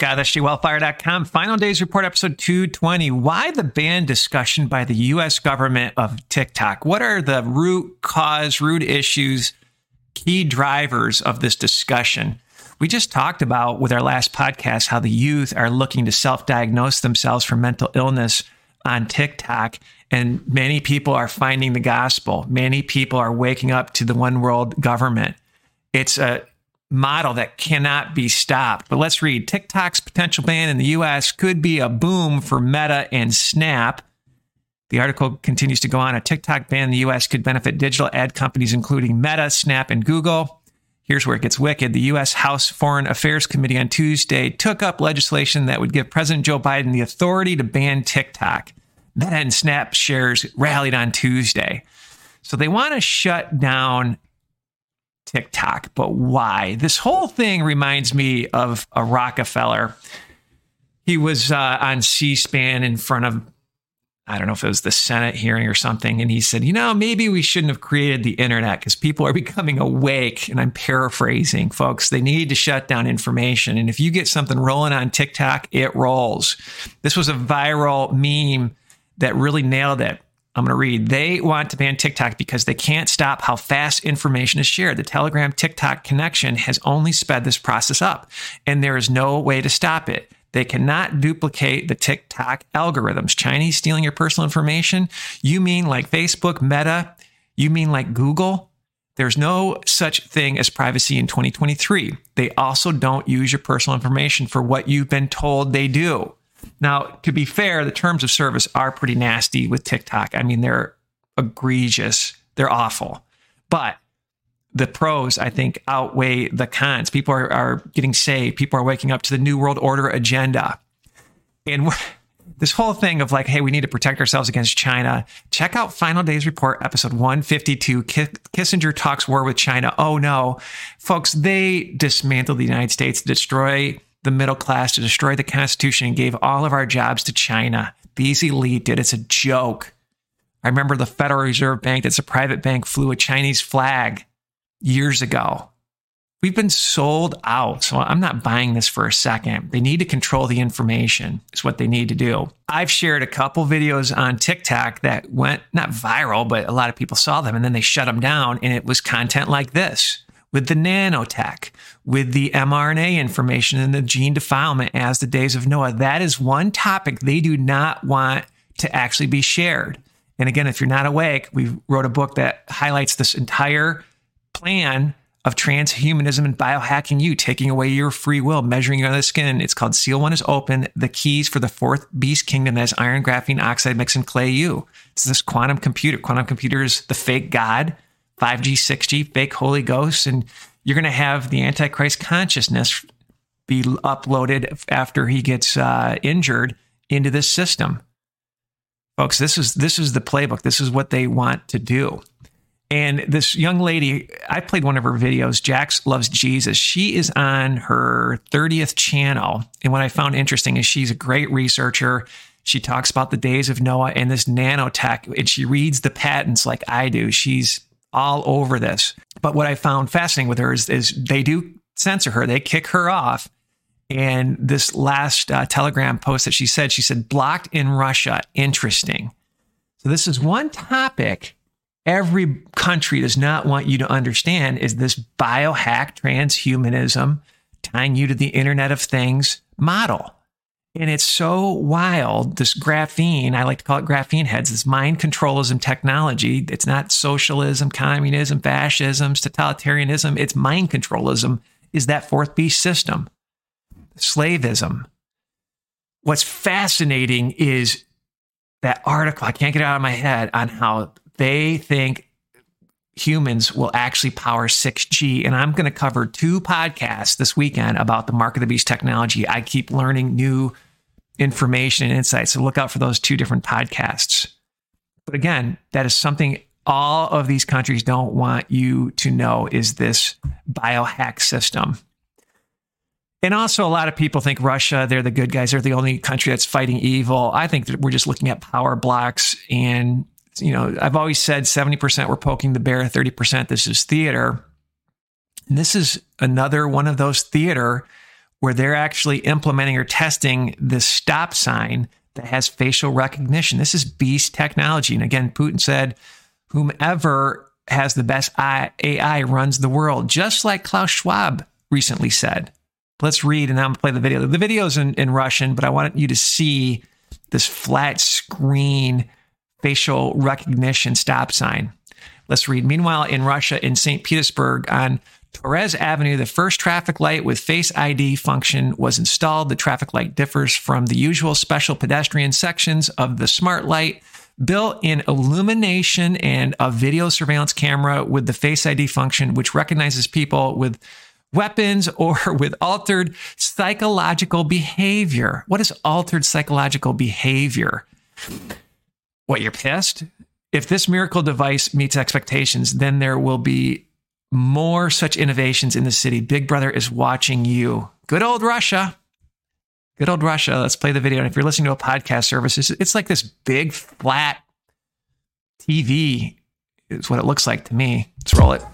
Scott, SJWellfire.com. Final Days Report, episode 220. Why the ban discussion by the U.S. government of TikTok? What are the root cause, root issues, key drivers of this discussion? We just talked about with our last podcast how the youth are looking to self diagnose themselves for mental illness on TikTok. And many people are finding the gospel. Many people are waking up to the one world government. It's a model that cannot be stopped. But let's read TikTok's potential ban in the US could be a boom for Meta and Snap. The article continues to go on. A TikTok ban in the US could benefit digital ad companies, including Meta, Snap, and Google. Here's where it gets wicked. The U.S. House Foreign Affairs Committee on Tuesday took up legislation that would give President Joe Biden the authority to ban TikTok. Meta and Snap shares rallied on Tuesday. So they want to shut down TikTok. But why? This whole thing reminds me of a Rockefeller. He was uh, on C SPAN in front of, I don't know if it was the Senate hearing or something. And he said, you know, maybe we shouldn't have created the internet because people are becoming awake. And I'm paraphrasing, folks. They need to shut down information. And if you get something rolling on TikTok, it rolls. This was a viral meme that really nailed it. I'm going to read. They want to ban TikTok because they can't stop how fast information is shared. The Telegram TikTok connection has only sped this process up, and there is no way to stop it. They cannot duplicate the TikTok algorithms. Chinese stealing your personal information? You mean like Facebook, Meta? You mean like Google? There's no such thing as privacy in 2023. They also don't use your personal information for what you've been told they do. Now, to be fair, the terms of service are pretty nasty with TikTok. I mean, they're egregious, they're awful. But the pros, I think, outweigh the cons. People are, are getting saved, people are waking up to the New World Order agenda. And this whole thing of like, hey, we need to protect ourselves against China. Check out Final Days Report, episode 152. Kissinger talks war with China. Oh no, folks, they dismantled the United States destroy the middle class, to destroy the Constitution, and gave all of our jobs to China. These elite did. It's a joke. I remember the Federal Reserve Bank, that's a private bank, flew a Chinese flag years ago. We've been sold out. So I'm not buying this for a second. They need to control the information, is what they need to do. I've shared a couple videos on TikTok that went not viral, but a lot of people saw them and then they shut them down. And it was content like this with the nanotech, with the mRNA information and the gene defilement as the days of Noah. That is one topic they do not want to actually be shared. And again, if you're not awake, we wrote a book that highlights this entire plan of transhumanism and biohacking you, taking away your free will, measuring you on the skin. It's called Seal One is Open, the keys for the fourth beast kingdom that is iron, graphene, oxide, mix, and clay you. It's this quantum computer. Quantum computer is the fake God 5G, 6G, fake Holy Ghost, and you're going to have the Antichrist consciousness be uploaded after he gets uh, injured into this system. Folks, this is this is the playbook. This is what they want to do. And this young lady, I played one of her videos, Jax Loves Jesus. She is on her 30th channel. And what I found interesting is she's a great researcher. She talks about the days of Noah and this nanotech, and she reads the patents like I do. She's all over this. But what I found fascinating with her is, is they do censor her, they kick her off. And this last uh, telegram post that she said, she said, blocked in Russia. Interesting. So, this is one topic every country does not want you to understand is this biohack transhumanism tying you to the Internet of Things model. And it's so wild. This graphene, I like to call it graphene heads, this mind controlism technology. It's not socialism, communism, fascism, totalitarianism. It's mind controlism, is that fourth beast system, slavism. What's fascinating is that article, I can't get it out of my head, on how they think humans will actually power 6G. And I'm going to cover two podcasts this weekend about the Mark of the Beast technology. I keep learning new information and insights. So look out for those two different podcasts. But again, that is something all of these countries don't want you to know is this biohack system. And also, a lot of people think Russia, they're the good guys. They're the only country that's fighting evil. I think that we're just looking at power blocks and you know, I've always said 70% we're poking the bear, 30% this is theater. And this is another one of those theater where they're actually implementing or testing the stop sign that has facial recognition. This is beast technology. And again, Putin said, whomever has the best AI runs the world, just like Klaus Schwab recently said. Let's read and I'm gonna play the video. The video is in, in Russian, but I want you to see this flat screen facial recognition stop sign. Let's read. Meanwhile, in Russia, in St. Petersburg, on Torres Avenue, the first traffic light with Face ID function was installed. The traffic light differs from the usual special pedestrian sections of the smart light built in illumination and a video surveillance camera with the Face ID function, which recognizes people with weapons or with altered psychological behavior. What is altered psychological behavior? What, you're pissed? If this miracle device meets expectations, then there will be more such innovations in the city. Big Brother is watching you. Good old Russia. Good old Russia. Let's play the video. And if you're listening to a podcast service, it's like this big flat TV, is what it looks like to me. Let's roll it.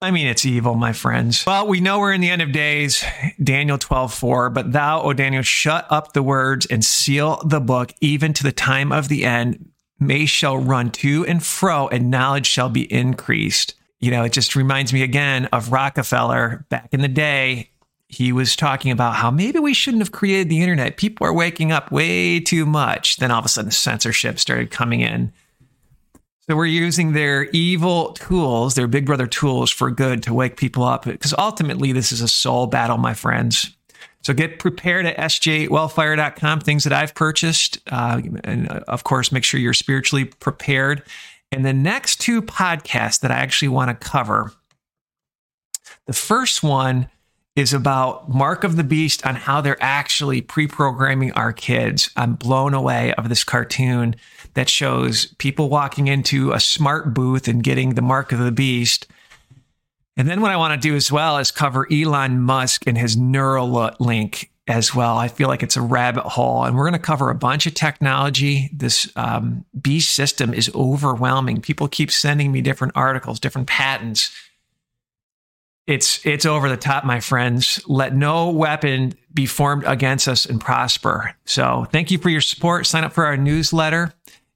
I mean, it's evil, my friends. Well, we know we're in the end of days, Daniel 12, 4. But thou, O Daniel, shut up the words and seal the book, even to the time of the end. May shall run to and fro, and knowledge shall be increased. You know, it just reminds me again of Rockefeller back in the day. He was talking about how maybe we shouldn't have created the internet. People are waking up way too much. Then all of a sudden, censorship started coming in so we're using their evil tools, their big brother tools for good to wake people up because ultimately this is a soul battle, my friends. So get prepared at sjwellfire.com, things that I've purchased. Uh, and uh, of course, make sure you're spiritually prepared. And the next two podcasts that I actually want to cover, the first one is about Mark of the Beast on how they're actually pre programming our kids. I'm blown away of this cartoon that shows people walking into a smart booth and getting the Mark of the Beast. And then what I want to do as well is cover Elon Musk and his Neuralink as well. I feel like it's a rabbit hole, and we're going to cover a bunch of technology. This um, beast system is overwhelming. People keep sending me different articles, different patents it's it's over the top, my friends. Let no weapon be formed against us and prosper. So thank you for your support. Sign up for our newsletter